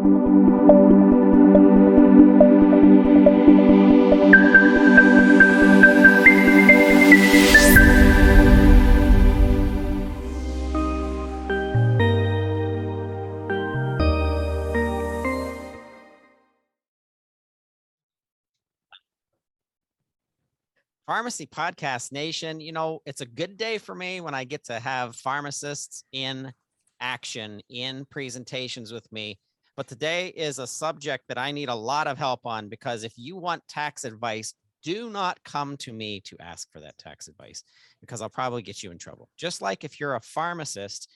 Pharmacy Podcast Nation, you know, it's a good day for me when I get to have pharmacists in action in presentations with me. But today is a subject that I need a lot of help on because if you want tax advice, do not come to me to ask for that tax advice because I'll probably get you in trouble. Just like if you're a pharmacist,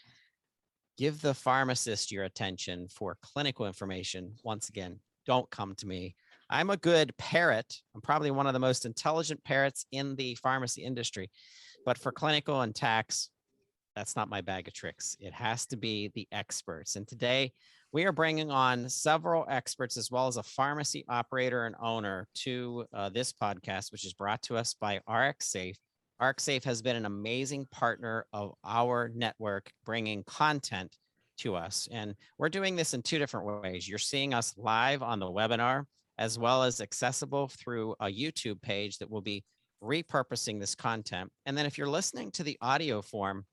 give the pharmacist your attention for clinical information. Once again, don't come to me I'm a good parrot. I'm probably one of the most intelligent parrots in the pharmacy industry. But for clinical and tax, that's not my bag of tricks. It has to be the experts. And today we are bringing on several experts as well as a pharmacy operator and owner to uh, this podcast, which is brought to us by RxSafe. RxSafe has been an amazing partner of our network, bringing content to us. And we're doing this in two different ways. You're seeing us live on the webinar as well as accessible through a YouTube page that will be repurposing this content. And then if you're listening to the audio form,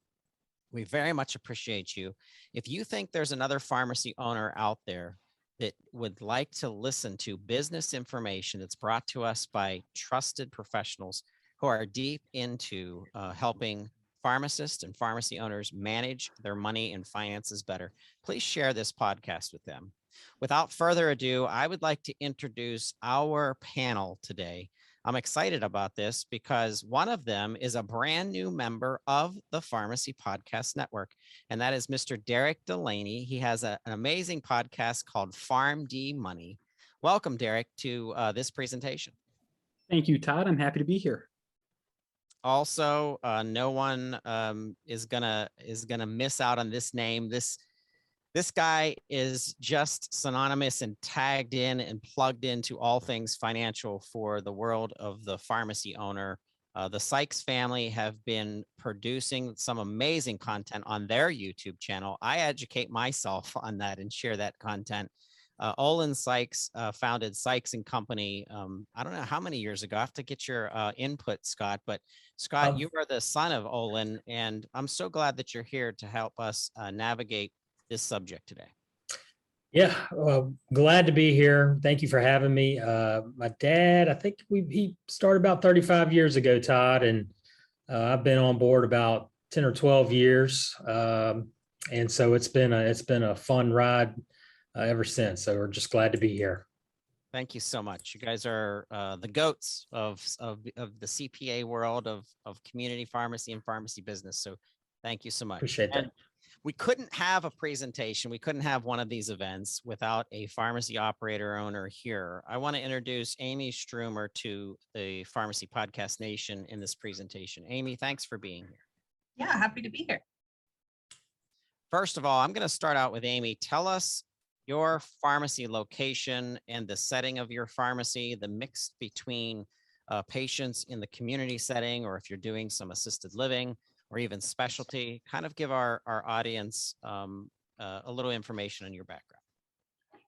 we very much appreciate you. If you think there's another pharmacy owner out there that would like to listen to business information that's brought to us by trusted professionals who are deep into uh, helping pharmacists and pharmacy owners manage their money and finances better, please share this podcast with them. Without further ado, I would like to introduce our panel today. I'm excited about this because one of them is a brand new member of the Pharmacy Podcast Network, and that is Mr. Derek Delaney. He has a, an amazing podcast called PharmD Money. Welcome, Derek, to uh, this presentation. Thank you, Todd. I'm happy to be here. Also, uh, no one um, is gonna is gonna miss out on this name. This this guy is just synonymous and tagged in and plugged into all things financial for the world of the pharmacy owner. Uh, the Sykes family have been producing some amazing content on their YouTube channel. I educate myself on that and share that content. Uh, Olin Sykes uh, founded Sykes and Company. Um, I don't know how many years ago. I have to get your uh, input, Scott. But Scott, Um, you are the son of Olin, and I'm so glad that you're here to help us uh, navigate this subject today. Yeah, well, glad to be here. Thank you for having me. Uh, my dad, I think we he started about 35 years ago, Todd, and uh, I've been on board about 10 or 12 years. Um, and so it's been a it's been a fun ride uh, ever since. So we're just glad to be here. Thank you so much. You guys are uh, the goats of, of of the CPA world of of community pharmacy and pharmacy business. So thank you so much. Appreciate that. And we couldn't have a presentation. We couldn't have one of these events without a pharmacy operator owner here. I want to introduce Amy Strumer to the Pharmacy Podcast Nation in this presentation. Amy, thanks for being here. Yeah, happy to be here. First of all, I'm going to start out with Amy. Tell us your pharmacy location and the setting of your pharmacy, the mix between uh, patients in the community setting, or if you're doing some assisted living or even specialty. Kind of give our, our audience um, uh, a little information on your background.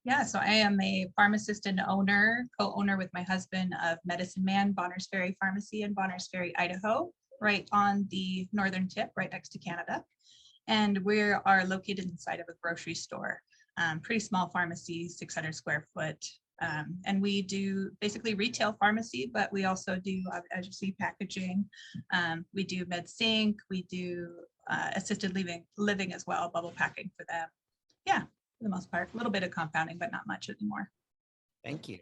Yeah, so I am a pharmacist and owner, co-owner with my husband of Medicine Man Bonners Ferry Pharmacy in Bonners Ferry, Idaho, right on the northern tip, right next to Canada. And we are located inside of a grocery store, um, pretty small pharmacy, 600 square foot. Um, and we do basically retail pharmacy, but we also do, uh, as you see, packaging. Um, we do med sync, we do uh, assisted living, living as well, bubble packing for them. Yeah, for the most part, a little bit of compounding, but not much anymore. Thank you.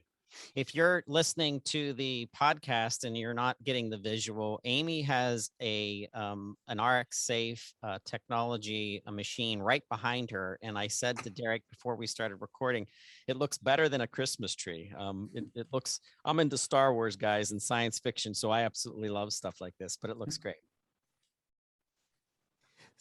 If you're listening to the podcast and you're not getting the visual, Amy has a um, an RxSafe uh, technology a machine right behind her. And I said to Derek before we started recording, it looks better than a Christmas tree. Um, it, it looks. I'm into Star Wars guys and science fiction, so I absolutely love stuff like this. But it looks great.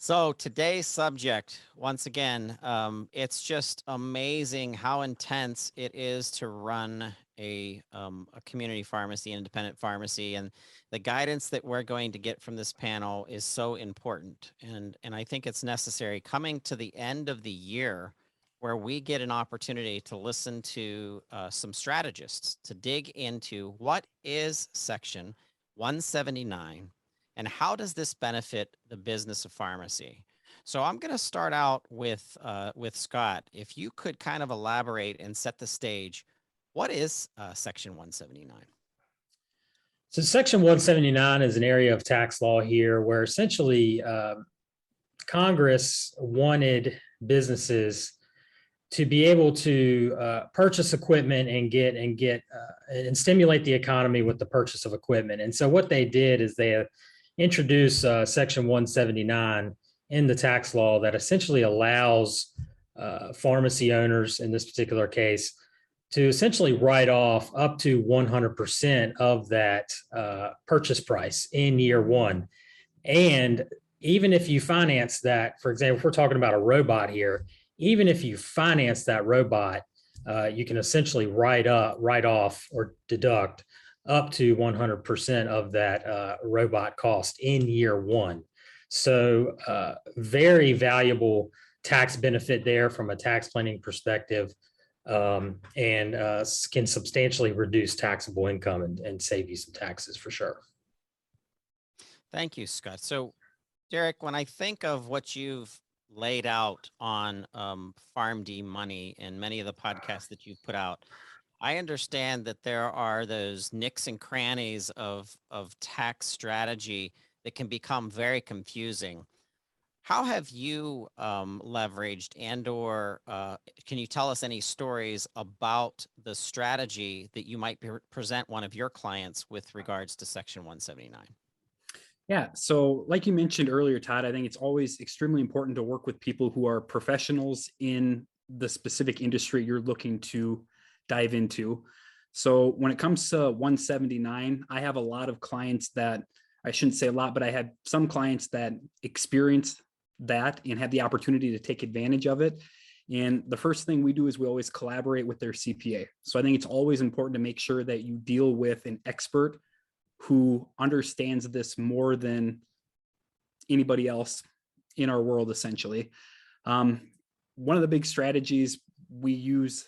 So today's subject, once again, um, it's just amazing how intense it is to run a, um, a community pharmacy, independent pharmacy, and the guidance that we're going to get from this panel is so important. And and I think it's necessary. Coming to the end of the year, where we get an opportunity to listen to uh, some strategists to dig into what is Section 179 and how does this benefit the business of pharmacy. So I'm going to start out with uh, with Scott. If you could kind of elaborate and set the stage, what is uh, Section 179? So Section 179 is an area of tax law here where essentially um, Congress wanted businesses to be able to uh, purchase equipment and get and get uh, and stimulate the economy with the purchase of equipment. And so what they did is they introduced uh, Section 179 in the tax law that essentially allows uh, pharmacy owners in this particular case to essentially write off up to 100% of that uh, purchase price in year one. And even if you finance that, for example, if we're talking about a robot here, even if you finance that robot, uh, you can essentially write up, write off, or deduct up to 100% of that uh, robot cost in year one. So, uh, very valuable tax benefit there from a tax planning perspective um, and uh, can substantially reduce taxable income and, and save you some taxes for sure. Thank you, Scott. So, Derek, when I think of what you've laid out on um, PharmD money and many of the podcasts that you've put out, I understand that there are those nicks and crannies of of tax strategy that can become very confusing. How have you um, leveraged and/or uh, can you tell us any stories about the strategy that you might pre- present one of your clients with regards to Section 179? Yeah. So, like you mentioned earlier, Todd, I think it's always extremely important to work with people who are professionals in the specific industry you're looking to dive into. So, when it comes to 179, I have a lot of clients that I shouldn't say a lot, but I had some clients that experience that and had the opportunity to take advantage of it. And the first thing we do is we always collaborate with their CPA. So, I think it's always important to make sure that you deal with an expert who understands this more than anybody else in our world, essentially. Um, one of the big strategies we use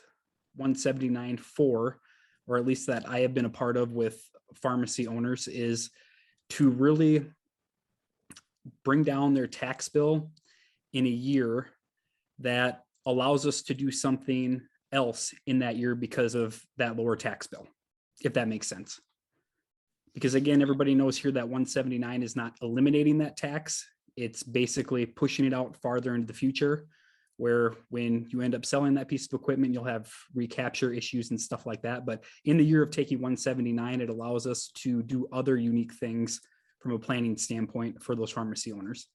179 for, or at least that I have been a part of with pharmacy owners, is to really bring down their tax bill in a year that allows us to do something else in that year because of that lower tax bill, if that makes sense because again, everybody knows here that 179 is not eliminating that tax. It's basically pushing it out farther into the future, where when you end up selling that piece of equipment, you'll have recapture issues and stuff like that. But in the year of taking 179, it allows us to do other unique things from a planning standpoint for those pharmacy owners.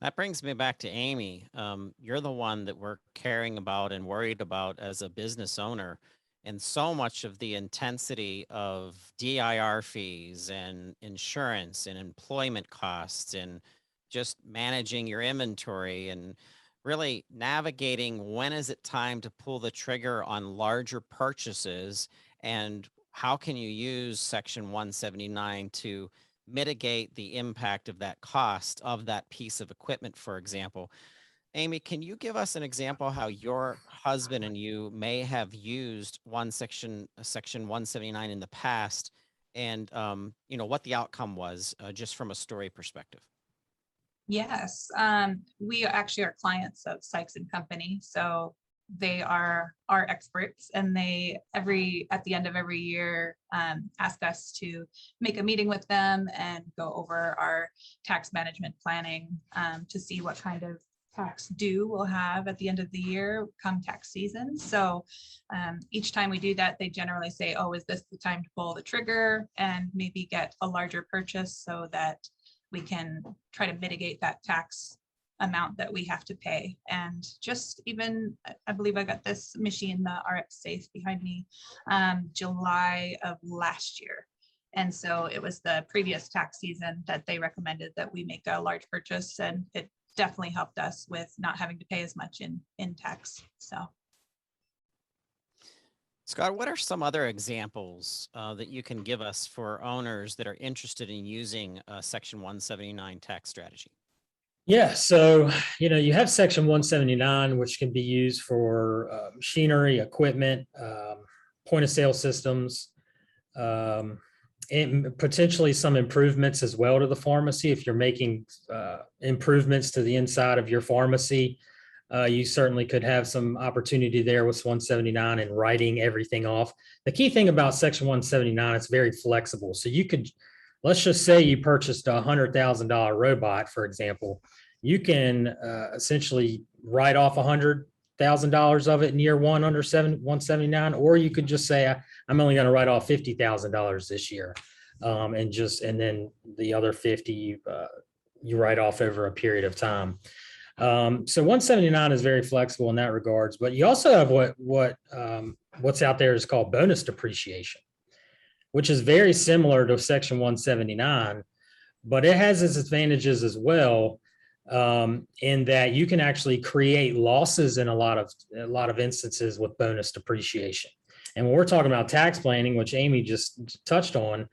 That brings me back to Amy. Um, you're the one that we're caring about and worried about as a business owner. And so much of the intensity of DIR fees and insurance and employment costs and just managing your inventory and really navigating when is it time to pull the trigger on larger purchases and how can you use section 179 to mitigate the impact of that cost of that piece of equipment, for example. Amy, can you give us an example how your husband and you may have used one section, uh, section 179 in the past, and um, you know what the outcome was, uh, just from a story perspective? Yes, um, we actually are clients of Sykes and Company, so they are our experts and they every at the end of every year um, ask us to make a meeting with them and go over our tax management planning um, to see what kind of tax due we'll have at the end of the year come tax season. So um, each time we do that, they generally say, "Oh, is this the time to pull the trigger and maybe get a larger purchase so that we can try to mitigate that tax amount that we have to pay. And just even, I- believe I got this machine, the RxSafe behind me, um, July of last year. And so it was the previous tax season that they recommended that we make a large purchase and it definitely helped us with not having to pay as much in, in tax. So. Scott, what are some other examples uh, that you can give us for owners that are interested in using uh, Section 179 tax strategy? Yeah, so, you know, you have section one seventy-nine, which can be used for uh, machinery, equipment, um, point of sale systems. um, And potentially some improvements as well to the pharmacy. If you're making uh, improvements to the inside of your pharmacy. Uh, You certainly could have some opportunity there with one seventy-nine and writing everything off. The key thing about section one seventy-nine, it's very flexible. So you could, let's just say you purchased a hundred thousand dollar robot, for example you can uh, essentially write off a hundred thousand dollars of it in year one under seven, one seventy-nine, or you could just say, "I- I'm only gonna write off fifty thousand dollars this year. Um, and just, and then the other fifty, uh, you write off over a period of time. Um, so one seventy-nine is very flexible in that regards, but you also have what, what, um, what's out there is called bonus depreciation, which is very similar to section one seventy-nine, but it has its advantages as well um, in that you can actually create losses in a lot of a lot of instances with bonus depreciation. And when we're talking about tax planning, which Amy just touched on,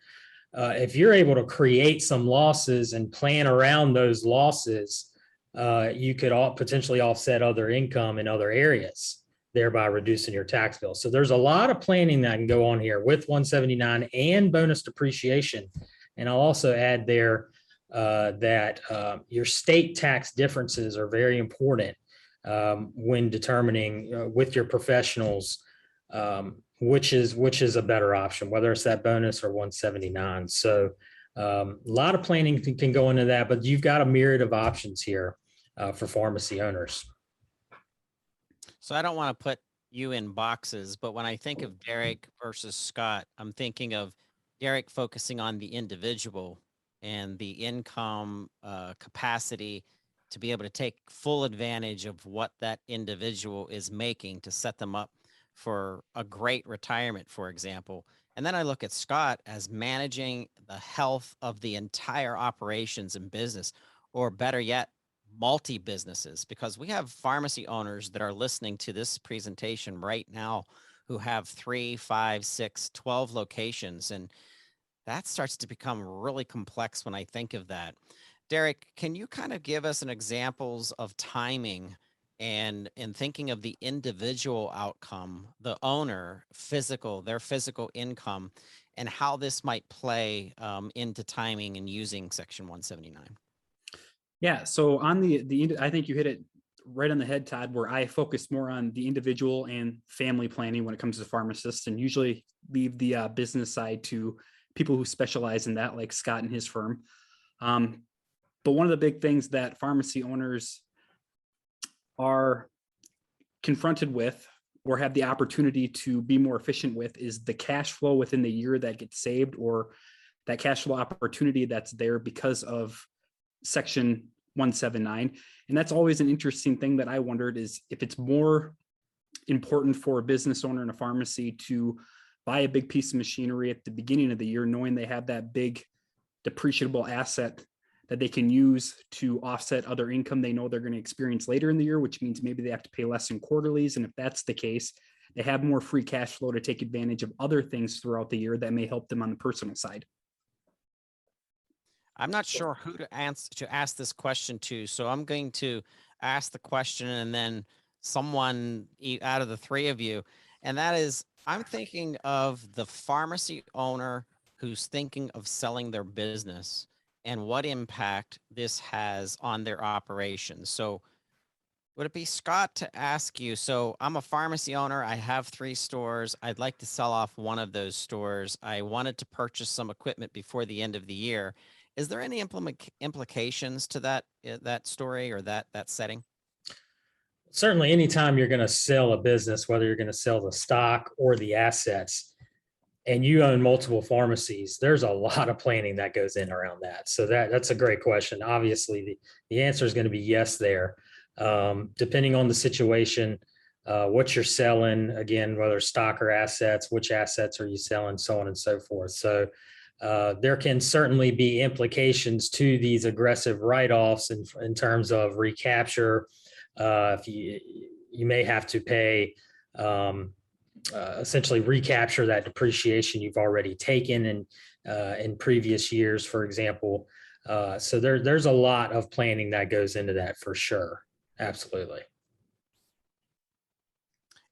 uh, if you're able to create some losses and plan around those losses, uh, you could all potentially offset other income in other areas, thereby reducing your tax bill. So there's a lot of planning that can go on here with 179 and bonus depreciation. And I'll also add there uh, that uh, your state tax differences are very important um, when determining uh, with your professionals um, which is which is a better option, whether it's that bonus or 179. So um, a lot of planning can, can go into that, but you've got a myriad of options here uh, for pharmacy owners. So I don't want to put you in boxes, but when I think of Derek versus Scott, I'm thinking of Derek focusing on the individual and the income uh, capacity to be able to take full advantage of what that individual is making to set them up for a great retirement, for example. And then I look at Scott as managing the health of the entire operations and business, or better yet, multi businesses, because we have pharmacy owners that are listening to this presentation right now who have three, five, six, 12 locations. And that starts to become really complex when I think of that. Derek, can you kind of give us an examples of timing and in thinking of the individual outcome, the owner, physical, their physical income, and how this might play um, into timing and using Section 179? Yeah, so on the, the, I think you hit it right on the head, Todd, where I focus more on the individual and family planning when it comes to pharmacists and usually leave the uh, business side to people who specialize in that, like Scott and his firm. Um, but one of the big things that pharmacy owners are confronted with or have the opportunity to be more efficient with is the cash flow within the year that gets saved or that cash flow opportunity that's there because of section 179 and that's always an interesting thing that i wondered is if it's more important for a business owner in a pharmacy to buy a big piece of machinery at the beginning of the year knowing they have that big depreciable asset that they can use to offset other income they know they're going to experience later in the year which means maybe they have to pay less in quarterlies. And if that's the case they have more free cash flow to take advantage of other things throughout the year that may help them on the personal side I'm not sure who to answer to ask this question to, so I'm going to ask the question and then someone out of the three of you, and that is, I'm thinking of the pharmacy owner who's thinking of selling their business and what impact this has on their operations. So, would it be Scott to ask you? So, I'm a pharmacy owner. I have three stores. I'd like to sell off one of those stores. I wanted to purchase some equipment before the end of the year is there any implications to that uh, that story or that that setting Certainly, anytime you're going to sell a business, whether you're going to sell the stock or the assets, and you own multiple pharmacies, there's a lot of planning that goes in around that. So that that's a great question. Obviously, the, the answer is going to be yes there. Um, depending on the situation, uh, what you're selling, again, whether stock or assets, which assets are you selling, so on and so forth. So uh, there can certainly be implications to these aggressive write-offs in, in terms of recapture. Uh, if you, you may have to pay, um, uh, essentially recapture that depreciation you've already taken in, uh, in previous years, for example. Uh, so there, there's a lot of planning that goes into that for sure. Absolutely.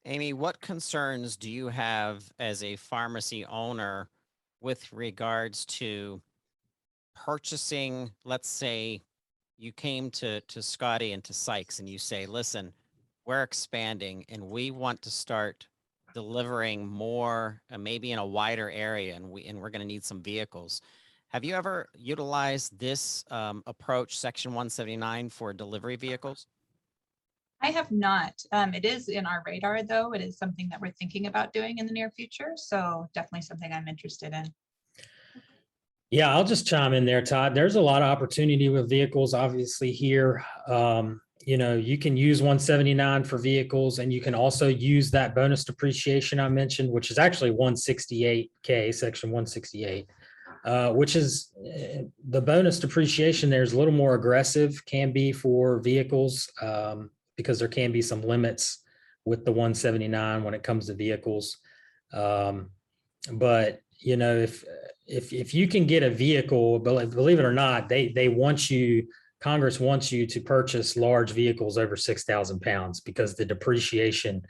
Amy, what concerns do you have as a pharmacy owner with regards to purchasing, let's say you came to, to Scotty and to Sykes and you say, listen, we're expanding and we want to start delivering more, uh, maybe in a wider area and we, and we're going to need some vehicles. Have you ever utilized this um, approach, section 179 for delivery vehicles? I have not. Um, it is in our radar, though. It is something that we're thinking about doing in the near future. So definitely something I'm interested in. Yeah, I'll just chime in there, Todd. There's a lot of opportunity with vehicles, obviously here. Um, you know, you can use one seventy-nine for vehicles and you can also use that bonus depreciation I mentioned, which is actually one sixty-eight K, section one sixty-eight. Uh, which is uh, the bonus depreciation there is a little more aggressive, can be for vehicles. Um, because there can be some limits with the one seventy-nine when it comes to vehicles. Um, but you know, if if if you can get a vehicle, bel- believe it or not, they they want you. Congress wants you to purchase large vehicles over six thousand pounds because the depreciation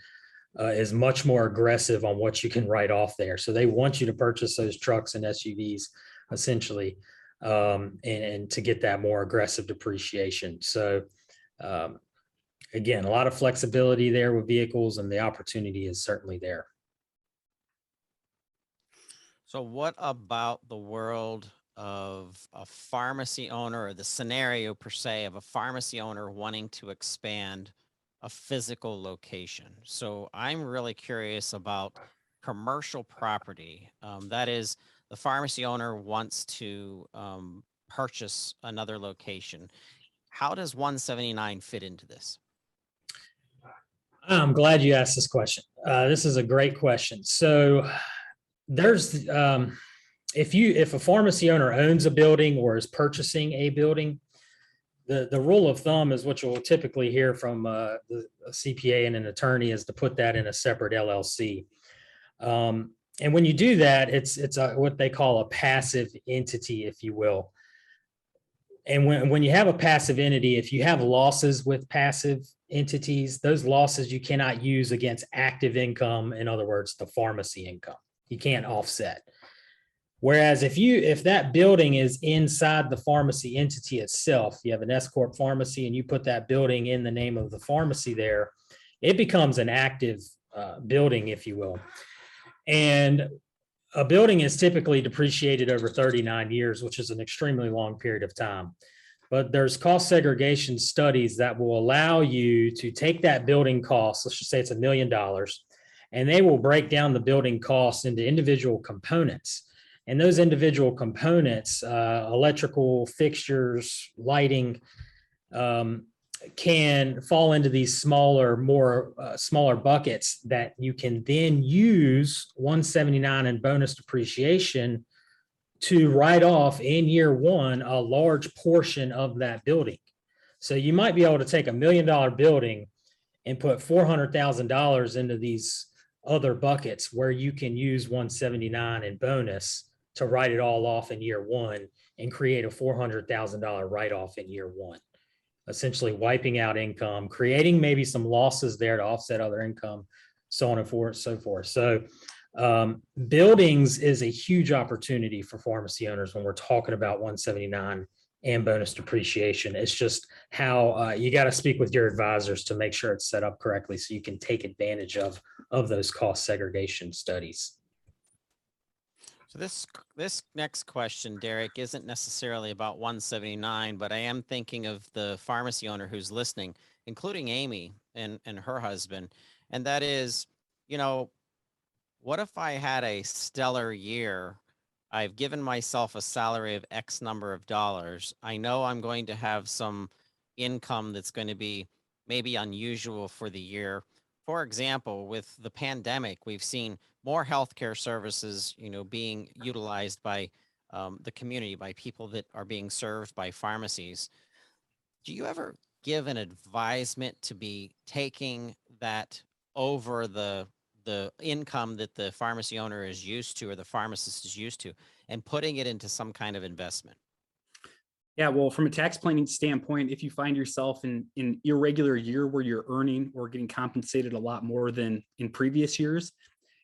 uh, is much more aggressive on what you can write off there. So they want you to purchase those trucks and SUVs essentially, um, and and to get that more aggressive depreciation. So. Um, again, a lot of flexibility there with vehicles, and the opportunity is certainly there. So what about the world of a pharmacy owner or the scenario per se of a pharmacy owner wanting to expand a physical location? So I'm really curious about commercial property. Um, that is, the pharmacy owner wants to um, purchase another location. How does 179 fit into this? I'm glad you asked this question. Uh, this is a great question. So there's, um, if you, if a pharmacy owner owns a building or is purchasing a building, the, the rule of thumb is what you'll typically hear from uh, a CPA and an attorney is to put that in a separate LLC. Um, and when you do that, it's, it's a, what they call a passive entity, if you will. And when, when you have a passive entity, if you have losses with passive entities, those losses you cannot use against active income. In other words, the pharmacy income. You can't offset. Whereas if you, if that building is inside the pharmacy entity itself, you have an S corp pharmacy and you put that building in the name of the pharmacy there, it becomes an active uh, building, if you will. And a building is typically depreciated over 39 years, which is an extremely long period of time. But there's cost segregation studies that will allow you to take that building cost, let's just say it's a million dollars, and they will break down the building costs into individual components. And those individual components, uh, electrical fixtures, lighting, um, can fall into these smaller, more uh, smaller buckets that you can then use 179 and bonus depreciation to write off in year one a large portion of that building. So you might be able to take a million dollar building and put four hundred thousand dollars into these other buckets where you can use 179 and bonus to write it all off in year one and create a four hundred thousand dollar write off in year one essentially wiping out income, creating maybe some losses there to offset other income, so on and forth, so forth. So um, buildings is a huge opportunity for pharmacy owners when we're talking about 179 and bonus depreciation. It's just how uh, you got to speak with your advisors to make sure it's set up correctly so you can take advantage of of those cost segregation studies. So this, this next question, Derek, isn't necessarily about one seventy-nine, but I am thinking of the pharmacy owner who's listening, including Amy and, and her husband. And that is, you know, what if I had a stellar year? I've given myself a salary of X number of dollars. I know I'm going to have some income that's going to be maybe unusual for the year. For example, with the pandemic, we've seen more healthcare services, you know, being utilized by um, the community, by people that are being served by pharmacies. Do you ever give an advisement to be taking that over the the income that the pharmacy owner is used to or the pharmacist is used to and putting it into some kind of investment? Yeah, well, from a tax planning standpoint, if you find yourself in in irregular year where you're earning or getting compensated a lot more than in previous years,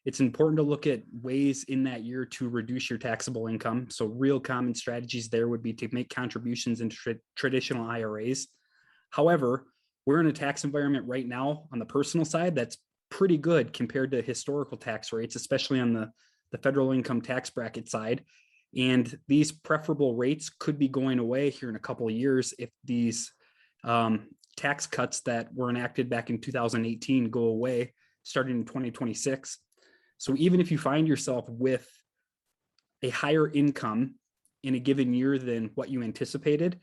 it's important to look at ways in that year to reduce your taxable income. So real common strategies there would be to make contributions into tra- traditional IRAs. However, we're in a tax environment right now on the personal side that's pretty good compared to historical tax rates, especially on the the federal income tax bracket side. And these preferable rates could be going away here in a couple of years if these um, tax cuts that were enacted back in 2018 go away starting in 2026. So even if you find yourself with a higher income in a given year than what you anticipated,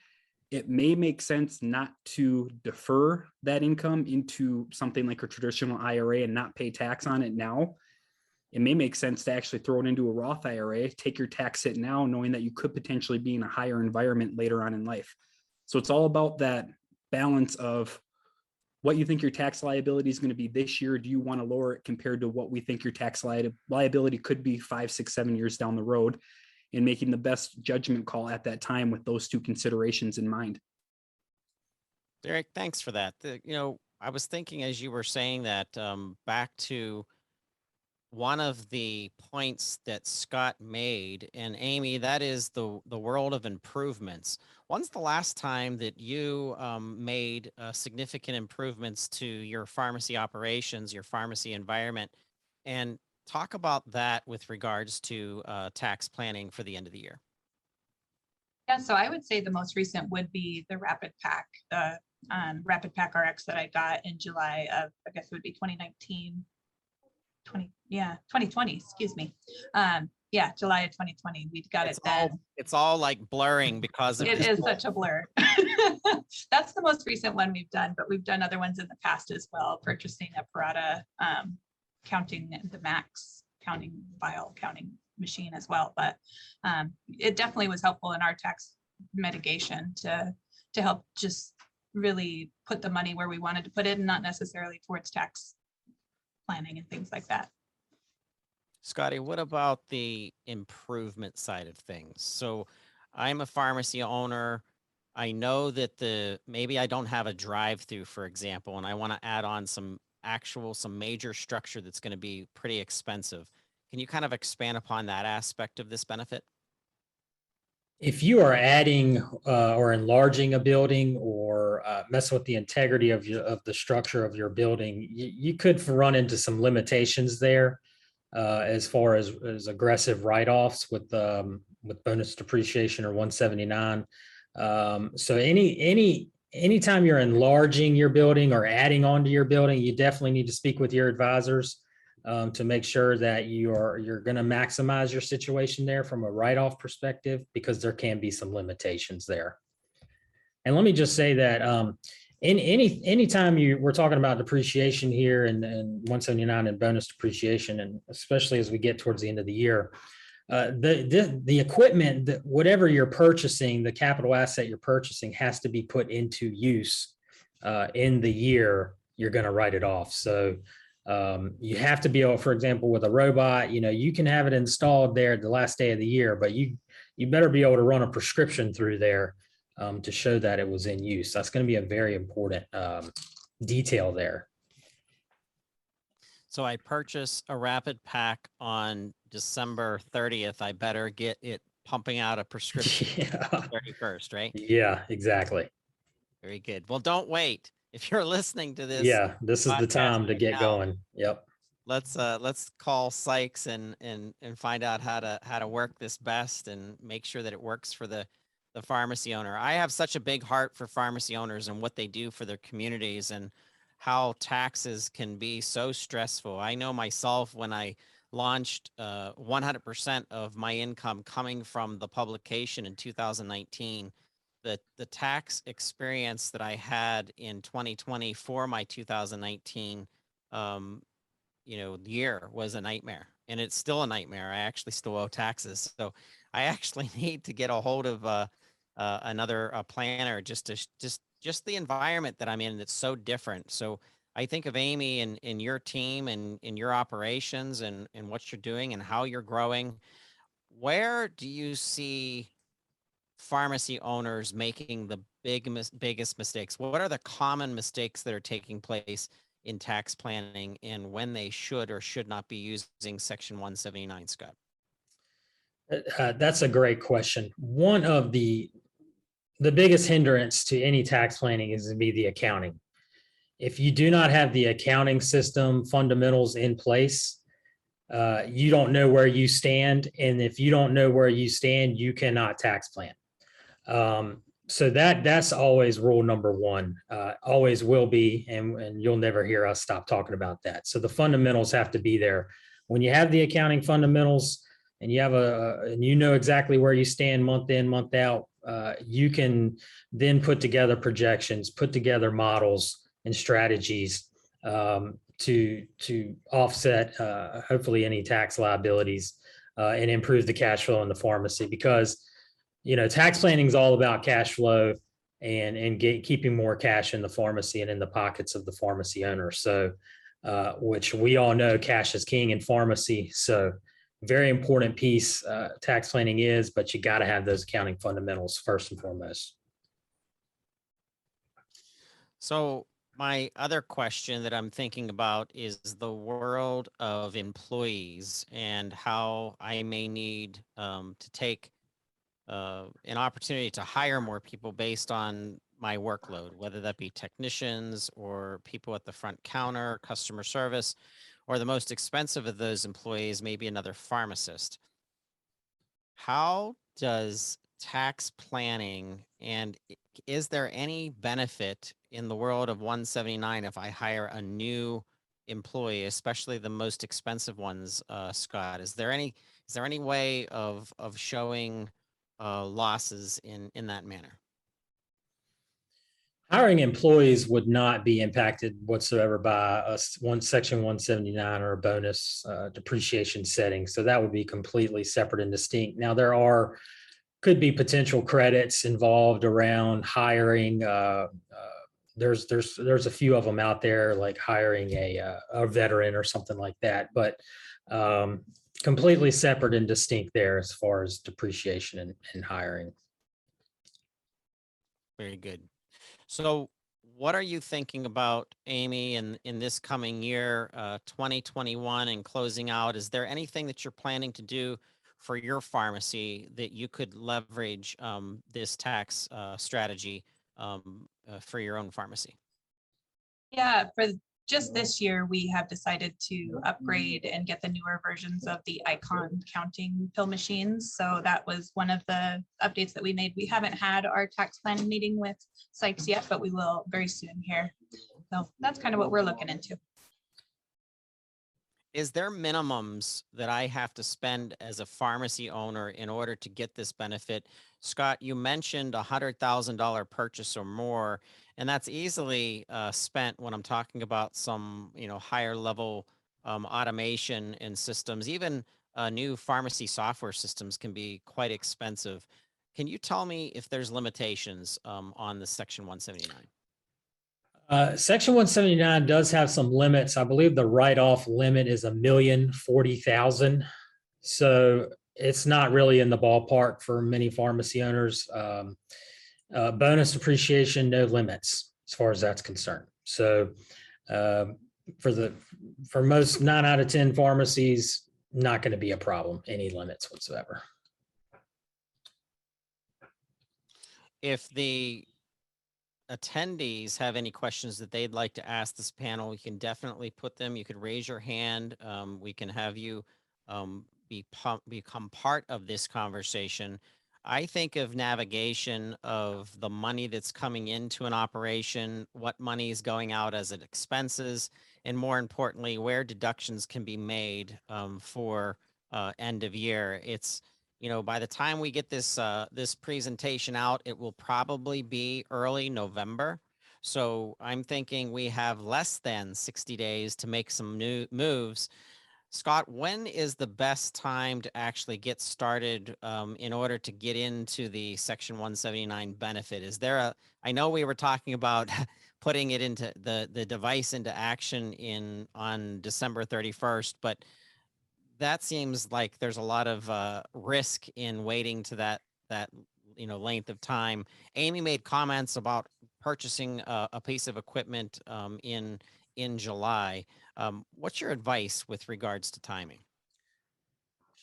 it may make sense not to defer that income into something like a traditional IRA and not pay tax on it now it may make sense to actually throw it into a Roth IRA, take your tax hit now, knowing that you could potentially be in a higher environment later on in life. So it's all about that balance of what you think your tax liability is going to be this year. Do you want to lower it compared to what we think your tax li- liability could be five, six, seven years down the road? And making the best judgment call at that time with those two considerations in mind. Derek, thanks for that. The- you know, I was thinking as you were saying that um, back to one of the points that Scott made, and Amy, that is the the world of improvements. When's the last time that you um, made uh, significant improvements to your pharmacy operations, your pharmacy environment, and talk about that with regards to uh, tax planning for the end of the year? Yeah, so I would say the most recent would be the Rapid Pack, the um, RapidPakRx that I got in July of, I guess it would be 2019. 20, yeah, 2020, excuse me. Um, yeah, July of 2020, we got it It's all then. it's all like blurring because of It is such a blur. That's the most recent one we've done, but we've done other ones in the past as well, purchasing a Parata, um, counting the max, counting vial counting machine as well. But um, it definitely was helpful in our tax mitigation to, to help just really put the money where we wanted to put it and not necessarily towards tax planning and things like that. Scotty, what about the improvement side of things? So I'm a pharmacy owner. I know that the maybe I don't have a drive through, for example, and I want to add on some actual, some major structure that's going to be pretty expensive. Can you kind of expand upon that aspect of this benefit? If you are adding uh, or enlarging a building or uh, messing with the integrity of your of the structure of your building, you, you could run into some limitations there uh, as far as, as aggressive write-offs with um, with bonus depreciation or 179. Um, so any any anytime you're enlarging your building or adding on to your building, you definitely need to speak with your advisors um, to make sure that you are you're going to maximize your situation there from a write-off perspective because there can be some limitations there. And let me just say that um, in any anytime you we're talking about depreciation here and, and 179 and bonus depreciation, and especially as we get towards the end of the year, uh, the, the the equipment that whatever you're purchasing, the capital asset you're purchasing has to be put into use uh, in the year you're going to write it off. So um, you have to be able, for example, with a robot, you know, you can have it installed there the last day of the year, but you you better be able to run a prescription through there um, to show that it was in use. That's going to be a very important um, detail there. So I purchase a rapid pack on December 30th. I better get it pumping out a prescription yeah. 31st, right? yeah, exactly. Very good. Well, don't wait. If you're listening to this, Yeah, this is the time to get now. going. Yep. let's uh let's call Sykes and and and find out how to how to work this best and make sure that it works for the the pharmacy owner. I have such a big heart for pharmacy owners and what they do for their communities and how taxes can be so stressful. I know myself when I launched uh 100% of my income coming from the publication in 2019 the the tax experience that I had in 2020 for my 2019 um, you know year was a nightmare and it's still a nightmare i actually still owe taxes so i actually need to get a hold of uh, uh, another uh, planner just to just just the environment that i'm in that's so different so i think of amy and, and your team and in your operations and and what you're doing and how you're growing where do you see pharmacy owners making the big, biggest mistakes? What are the common mistakes that are taking place in tax planning and when they should or should not be using section one seventy-nine, Scott? Uh, uh, that's a great question. One of the the biggest hindrance to any tax planning is to be the accounting. If you do not have the accounting system fundamentals in place, uh, you don't know where you stand, and if you don't know where you stand, you cannot tax plan. Um, so that that's always rule number one. Uh, always will be, and and you'll never hear us stop talking about that. So the fundamentals have to be there. When you have the accounting fundamentals, and you have a, and you know exactly where you stand month in, month out, uh, you can then put together projections, put together models and strategies um, to to offset uh, hopefully any tax liabilities uh, and improve the cash flow in the pharmacy because you know tax planning is all about cash flow and and get, keeping more cash in the pharmacy and in the pockets of the pharmacy owner. So, uh, which we all know cash is king in pharmacy. So very important piece uh, tax planning is, but you got to have those accounting fundamentals first and foremost. So my other question that I'm thinking about is the world of employees and how I may need um, to take uh, an opportunity to hire more people based on my workload, whether that be technicians or people at the front counter, customer service, or the most expensive of those employees may be another pharmacist. How does tax planning and is there any benefit in the world of 179 if I hire a new employee, especially the most expensive ones, uh, Scott? Is there any is there any way of of showing uh, losses in in that manner? Hiring employees would not be impacted whatsoever by us one section one seventy nine or a bonus uh, depreciation setting. So that would be completely separate and distinct. Now there are could be potential credits involved around hiring. Uh, uh, there's there's there's a few of them out there like hiring a uh, a veteran or something like that, but um, completely separate and distinct there as far as depreciation and, and hiring. Very good. So, what are you thinking about, Amy, in in this coming year, uh, 2021, and closing out? Is there anything that you're planning to do for your pharmacy that you could leverage um, this tax uh, strategy um, uh, for your own pharmacy? Yeah, for just mm-hmm. this year, we have decided to mm-hmm. upgrade and get the newer versions of the Eyecon counting pill machines. So that was one of the updates that we made. We haven't had our tax planning meeting with Sykes yet, but we will very soon here. So that's kind of what we're looking into. Is there minimums that I have to spend as a pharmacy owner in order to get this benefit? Scott, you mentioned a hundred thousand dollar purchase or more, and that's easily uh, spent when I'm talking about some, you know, higher level um, automation and systems. Even uh, new pharmacy software systems can be quite expensive. Can you tell me if there's limitations um, on the Section 179? Uh, section one seventy-nine does have some limits. I believe the write-off limit is a million forty thousand. So it's not really in the ballpark for many pharmacy owners. Um, uh, bonus appreciation, no limits as far as that's concerned. So um, for the, for most nine out of ten pharmacies, not going to be a problem, any limits whatsoever. if the attendees have any questions that they'd like to ask this panel, you can definitely put them. You could raise your hand. Um, we can have you um, be become part of this conversation. I think of navigation of the money that's coming into an operation, what money is going out as it expenses, and more importantly, where deductions can be made um, for uh, end of year. It's you know, by the time we get this uh, this presentation out, it will probably be early November. So I'm thinking we have less than 60 days to make some new moves. Scott, when is the best time to actually get started um, in order to get into the Section 179 benefit? Is there a? I know we were talking about putting it into the the device into action in on December 31st, but that seems like there's a lot of uh, risk in waiting to that that you know, length of time. Amy made comments about purchasing a, a piece of equipment um, in in July. Um, what's your advice with regards to timing?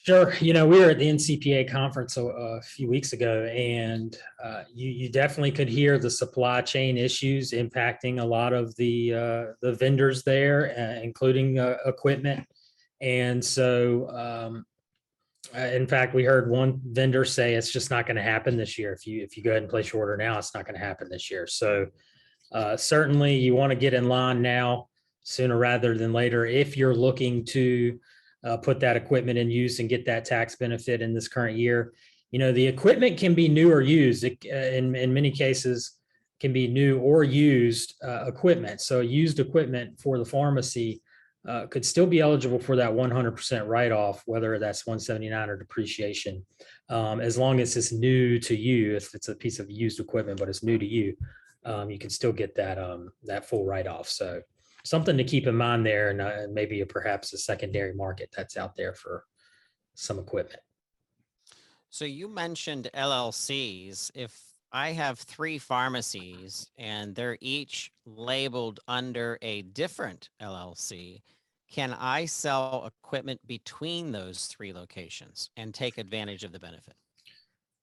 Sure. You know, we were at the NCPA conference a, a few weeks ago, and uh, you you definitely could hear the supply chain issues impacting a lot of the uh, the vendors there, uh, including uh, equipment. And so, um, uh, in fact, we heard one vendor say it's just not going to happen this year. If you if you go ahead and place your order now, it's not going to happen this year. So, uh, certainly, you want to get in line now, sooner rather than later, if you're looking to uh, put that equipment in use and get that tax benefit in this current year. You know, the equipment can be new or used. It, uh, in, in many cases, can be new or used uh, equipment. So used equipment for the pharmacy uh, could still be eligible for that 100% write-off, whether that's 179 or depreciation, um, as long as it's new to you. If it's a piece of used equipment, but it's new to you, um, you can still get that um, that full write-off. So something to keep in mind there and uh, maybe a, perhaps a secondary market that's out there for some equipment. So you mentioned LLCs. If I have three pharmacies and they're each labeled under a different LLC, can I sell equipment between those three locations and take advantage of the benefit?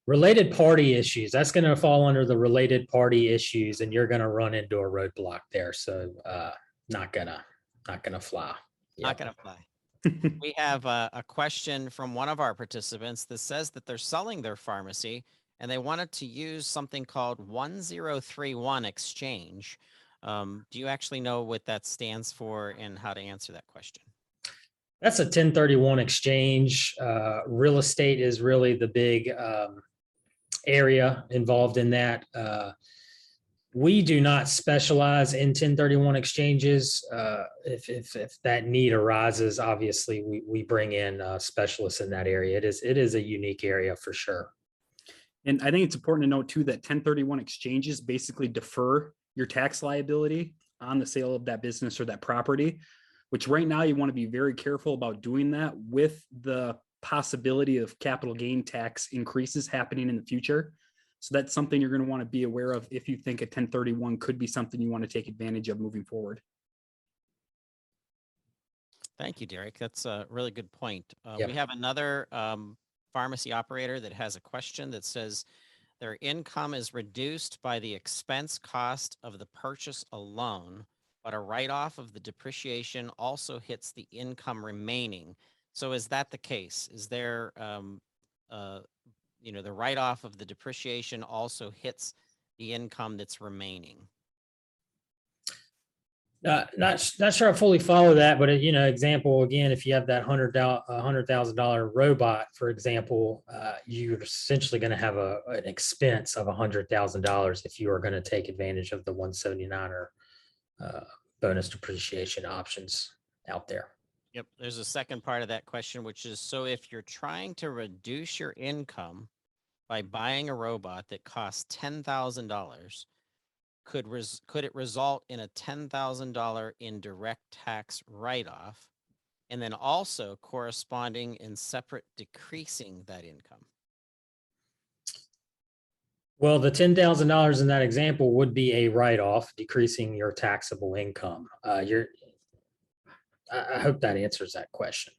Related party issues, that's going to fall under the related party issues and you're going to run into a roadblock there. So uh, not gonna, not gonna fly. Not gonna fly. We have a, a question from one of our participants that says that they're selling their pharmacy and they wanted to use something called one zero three one exchange. Um, do you actually know what that stands for and how to answer that question? That's a ten thirty-one exchange. Uh, real estate is really the big um, area involved in that. Uh, we do not specialize in ten thirty-one exchanges. Uh, if, if, if that need arises, obviously, we, we bring in uh, specialists in that area. It is, it is a unique area for sure. And I think it's important to note too that ten thirty-one exchanges basically defer your tax liability on the sale of that business or that property. Which right now you want to be very careful about doing that with the possibility of capital gain tax increases happening in the future. So that's something you're going to want to be aware of if you think a ten thirty-one could be something you want to take advantage of moving forward. Thank you, Derek. That's a really good point. Uh, Yep. We have another um, pharmacy operator that has a question that says their income is reduced by the expense cost of the purchase alone, but a write-off of the depreciation also hits the income remaining. So is that the case? Is there, um, uh, you know, the write-off of the depreciation also hits the income that's remaining? Uh, not, not sure I fully follow that, but uh, you know, example, again, if you have that hundred hundred thousand dollar robot, for example, uh, you're essentially going to have a, an expense of a hundred thousand dollars if you are going to take advantage of the one seventy-nine or uh, bonus depreciation options out there. Yep, there's a second part of that question, which is, so if you're trying to reduce your income by buying a robot that costs ten thousand dollars, could res- could it result in a ten thousand dollar indirect tax write-off? And then also corresponding and separate decreasing that income? Well, the ten thousand dollars in that example would be a write-off, decreasing your taxable income. Uh, you're, I, I hope that answers that question.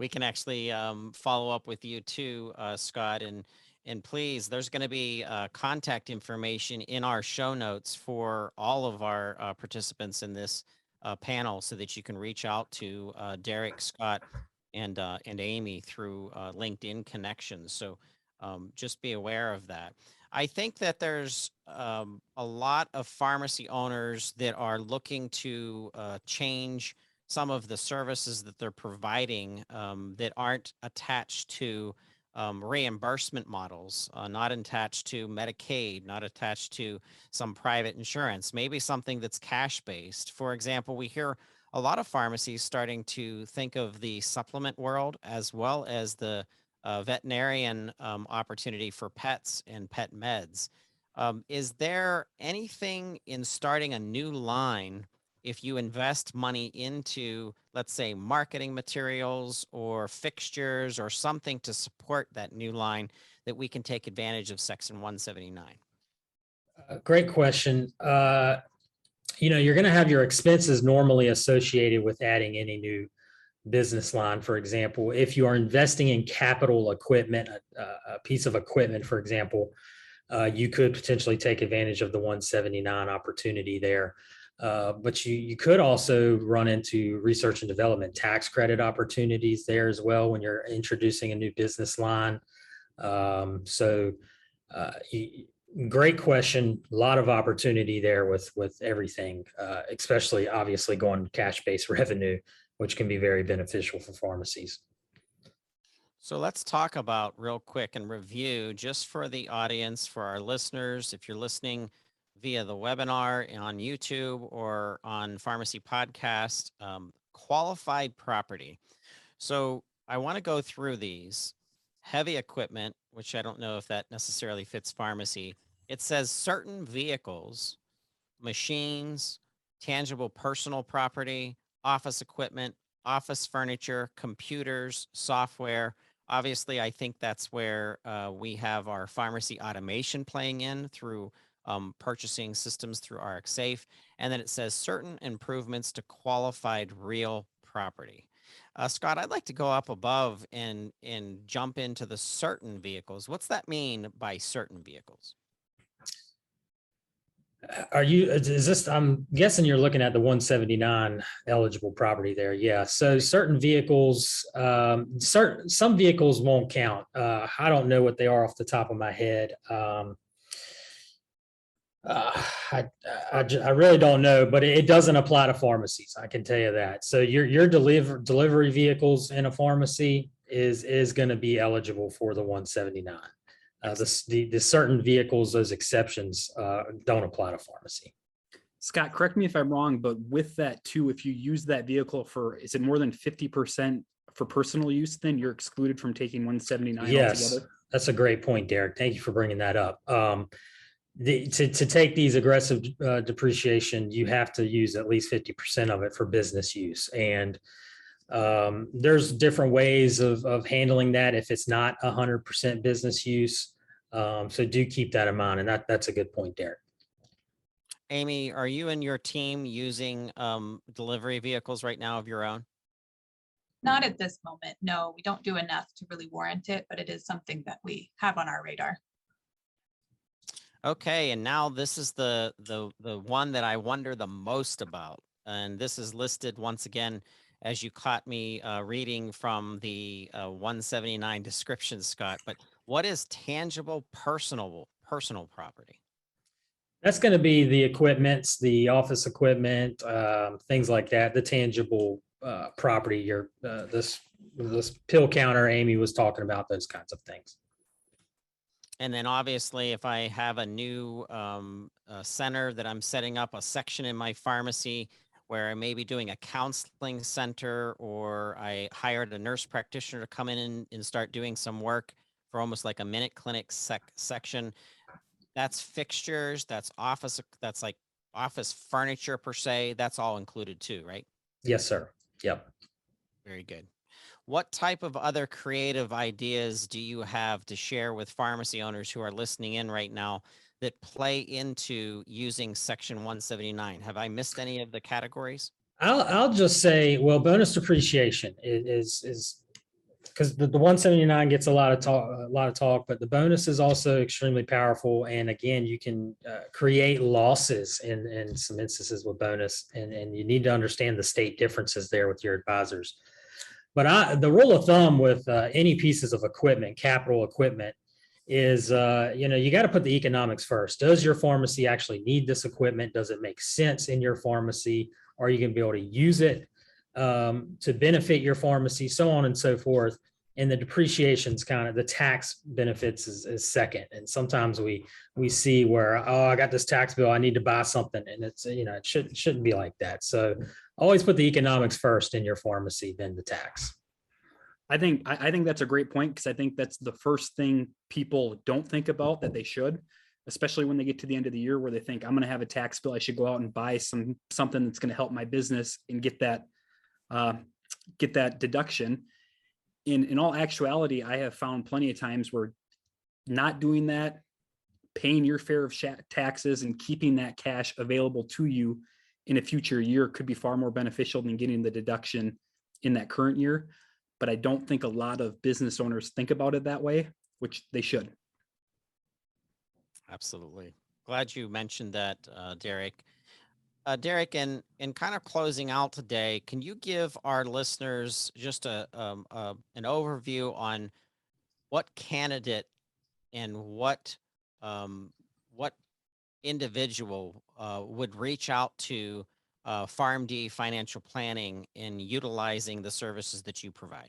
we can actually um, follow up with you too, uh, Scott, and and please, there's going to be uh, contact information in our show notes for all of our uh, participants in this uh, panel, so that you can reach out to uh, Derek, Scott, and uh, and Amy through uh, LinkedIn connections. So um, just be aware of that. I think that there's um, a lot of pharmacy owners that are looking to uh, change some of the services that they're providing um, that aren't attached to um, reimbursement models, uh, not attached to Medicaid, not attached to some private insurance, maybe something that's cash based. For example, we hear a lot of pharmacies starting to think of the supplement world as well as the uh, veterinarian um, opportunity for pets and pet meds. Um, is there anything in starting a new line if you invest money into, let's say, marketing materials or fixtures or something to support that new line that we can take advantage of section one seventy-nine? Uh, Great question. Uh, You know, you're going to have your expenses normally associated with adding any new business line. For example, if you are investing in capital equipment, a, a- piece of equipment, for example, uh, you could potentially take advantage of the 179 opportunity there. Uh, But you, you could also run into research and development tax credit opportunities there as well when you're introducing a new business line. Um, So uh, great question. A lot of opportunity there with with everything, uh, especially obviously going cash based revenue, which can be very beneficial for pharmacies. So let's talk about real quick and review just for the audience, for our listeners. If you're listening via the webinar on YouTube or on Pharmacy Podcast, um, qualified property. So I want to go through these heavy equipment, which I don't know if that necessarily fits pharmacy. It says certain vehicles, machines, tangible personal property, office equipment, office furniture, computers, software. Obviously, I think that's where uh, we have our pharmacy automation playing in through um, purchasing systems through RxSafe. And then it says certain improvements to qualified real property. Uh, Scott, I'd like to go up above and and jump into the certain vehicles. What's that mean by certain vehicles? Are you, is is this, I'm guessing you're looking at the one seventy-nine eligible property there. Yeah. So certain vehicles, um, certain, some vehicles won't count. Uh, I don't know what they are off the top of my head. Um, uh, I, I, I really don't know, but it it doesn't apply to pharmacies. I can tell you that. So your, your deliver, delivery vehicles in a pharmacy is, is going to be eligible for the one seventy-nine. Uh, the, the, the certain vehicles, those exceptions, uh, don't apply to pharmacy. Scott, correct me if I'm wrong, but with that too, if you use that vehicle for, is it more than fifty percent for personal use, then you're excluded from taking one seventy-nine Yes, altogether? that's a great point, Derek. Thank you for bringing that up. Um, the, to, to take these aggressive uh, depreciation, you have to use at least fifty percent of it for business use. And um, there's different ways of, of handling that if it's not hundred percent business use. Um, so do keep that in mind. And that, that's a good point, Derek. Amy, are you and your team using um, delivery vehicles right now of your own? Not at this moment. No, we don't do enough to really warrant it, but it is something that we have on our radar. Okay, and now this is the the the one that I wonder the most about, and this is listed once again as you caught me uh, reading from the uh, 179 description, Scott. But what is tangible personal personal property? That's going to be the equipments, the office equipment, um, things like that, the tangible uh, property. Your uh, this this pill counter Amy was talking about those kinds of things. And then obviously, if I have a new um, uh, center that I'm setting up a section in my pharmacy where I may be doing a counseling center or I hired a nurse practitioner to come in and, and start doing some work for almost like a minute clinic sec- section, that's fixtures, that's office, that's like office furniture per se. That's all included too, right? Yes, sir. Yep. Very good. What type of other creative ideas do you have to share with pharmacy owners who are listening in right now that play into using section 179? Have I missed any of the categories? I'll I'll just say, well, bonus depreciation is is because the, the 179 gets a lot of talk, a lot of talk, but the bonus is also extremely powerful. And again, you can uh, create losses in in some instances with bonus, and and you need to understand the state differences there with your advisors. But I, the rule of thumb with uh, any pieces of equipment, capital equipment, is uh, you know you got to put the economics first. Does your pharmacy actually need this equipment? Does it make sense in your pharmacy? Are you going to be able to use it um, to benefit your pharmacy, so on and so forth? And the depreciation's kind of the tax benefits is, is second. And sometimes we we see where oh I got this tax bill I need to buy something and it's you know it shouldn't shouldn't be like that. So always put the economics first in your pharmacy, then the tax. I think, I, I think that's a great point, because I think that's the first thing people don't think about that they should. Especially when they get to the end of the year where they think, I'm gonna have a tax bill, I should go out and buy some, something that's gonna help my business and get that. Uh, get that deduction. In, in all actuality, I have found plenty of times where. not doing that, paying your fair of taxes and keeping that cash available to you in a future year could be far more beneficial than getting the deduction in that current year. But I don't think a lot of business owners think about it that way, which they should. Absolutely. Glad you mentioned that, uh, Derek. Uh, Derek, in, in kind of closing out today, can you give our listeners just a, um, uh, an overview on what candidate and what, um, what individual, uh, would reach out to, uh, PharmD Financial Planning in utilizing the services that you provide?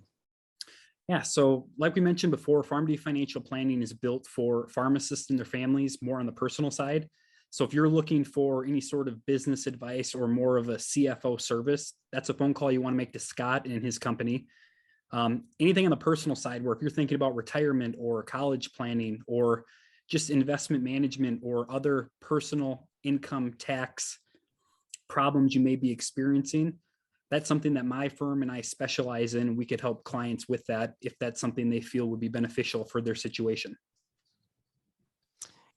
Yeah, so like we mentioned before, PharmD Financial Planning is built for pharmacists and their families more on the personal side. So if you're looking for any sort of business advice or more of a CFO service, that's a phone call you want to make to Scott and his company. Um, anything on the personal side, where if you're thinking about retirement or college planning or just investment management or other personal income tax problems you may be experiencing, that's something that my firm and I specialize in. We could help clients with that if that's something they feel would be beneficial for their situation.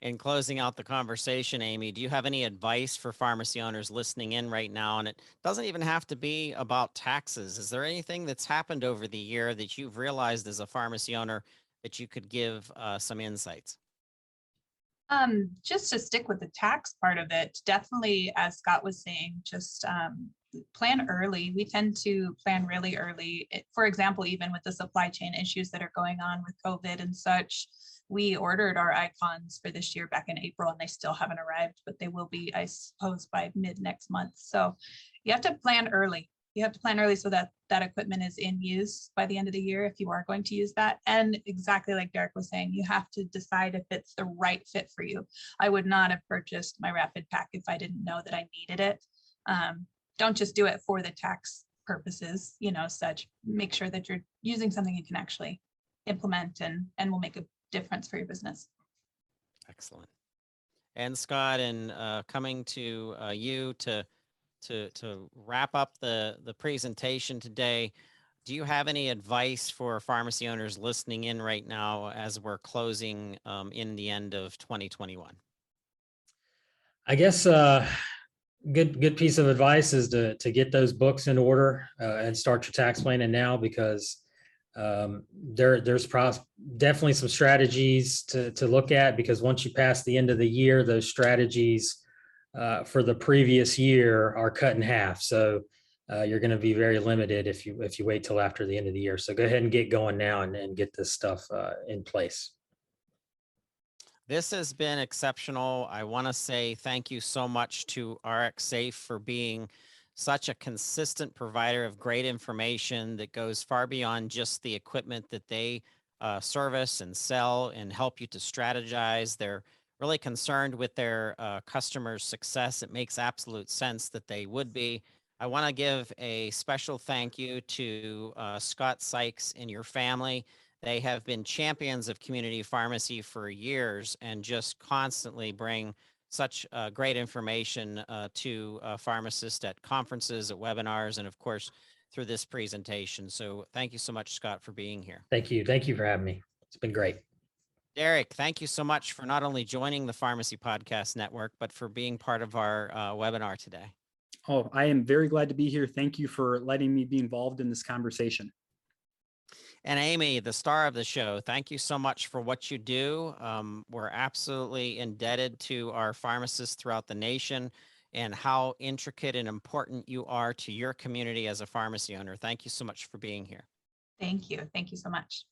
In closing out the conversation, Amy, do you have any advice for pharmacy owners listening in right now? And it doesn't even have to be about taxes. Is there anything that's happened over the year that you've realized as a pharmacy owner that you could give uh, some insights? Um, just to stick with the tax part of it, definitely, as Scott was saying, just um, plan early. We tend to plan really early. It- For example, even with the supply chain issues that are going on with COVID and such, we ordered our Eyecons for this year back in April and they still haven't arrived, but they will be, I suppose, by mid next month. So you have to plan early. You have to plan early so that that equipment is in use by the end of the year if you are going to use that. And exactly like Derek was saying, you have to decide if it's the right fit for you. I would not have purchased my RapidPak if I didn't know that I needed it. Um, don't just do it for the tax purposes, you know, such. Make sure that you're using something you can actually implement and and will make a difference for your business. Excellent. And Scott, and uh, coming to uh, you to to to wrap up the the presentation today, do you have any advice for pharmacy owners listening in right now as we're closing um, in the end of 2021? I guess uh, good good piece of advice is to to get those books in order uh, and start your tax planning now because um, there there's pros- definitely some strategies to to look at because once you pass the end of the year, those strategies uh, for the previous year are cut in half. So uh, you're going to be very limited if you if you wait till after the end of the year. So go ahead and get going now and, and get this stuff uh, in place. This has been exceptional. I want to say thank you so much to RxSafe for being such a consistent provider of great information that goes far beyond just the equipment that they uh, service and sell and help you to strategize. They're really concerned with their uh, customers' success. It makes absolute sense that they would be. I want to give a special thank you to uh, Scott Sykes and your family. They have been champions of community pharmacy for years and just constantly bring such uh, great information uh, to uh, pharmacists at conferences, at webinars, and of course, through this presentation. So thank you so much, Scott, for being here. Thank you. Thank you for having me. It's been great. Derek, thank you so much for not only joining the Pharmacy Podcast Network, but for being part of our uh, webinar today. Oh, I am very glad to be here. Thank you for letting me be involved in this conversation. And Amy, the star of the show, thank you so much for what you do. Um, we're absolutely indebted to our pharmacists throughout the nation and how intricate and important you are to your community as a pharmacy owner. Thank you so much for being here. Thank you. Thank you so much.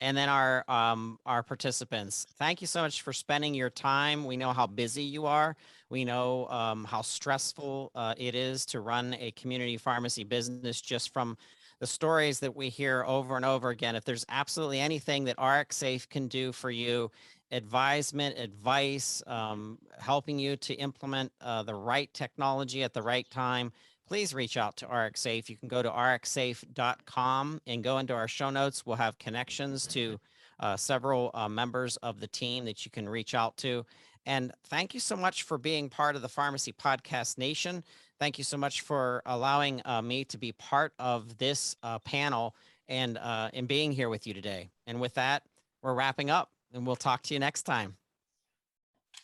And then our um, our participants, thank you so much for spending your time. We know how busy you are. We know um, how stressful uh, it is to run a community pharmacy business just from the stories that we hear over and over again. If there's absolutely anything that RxSafe can do for you, advisement, advice, um, helping you to implement uh, the right technology at the right time, please reach out to RxSafe. You can go to rxsafe.com and go into our show notes. We'll have connections to uh, several uh, members of the team that you can reach out to. And thank you so much for being part of the Pharmacy Podcast Nation. Thank you so much for allowing uh, me to be part of this uh, panel and uh, and being here with you today. And with that, we're wrapping up. And we'll talk to you next time.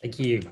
Thank you.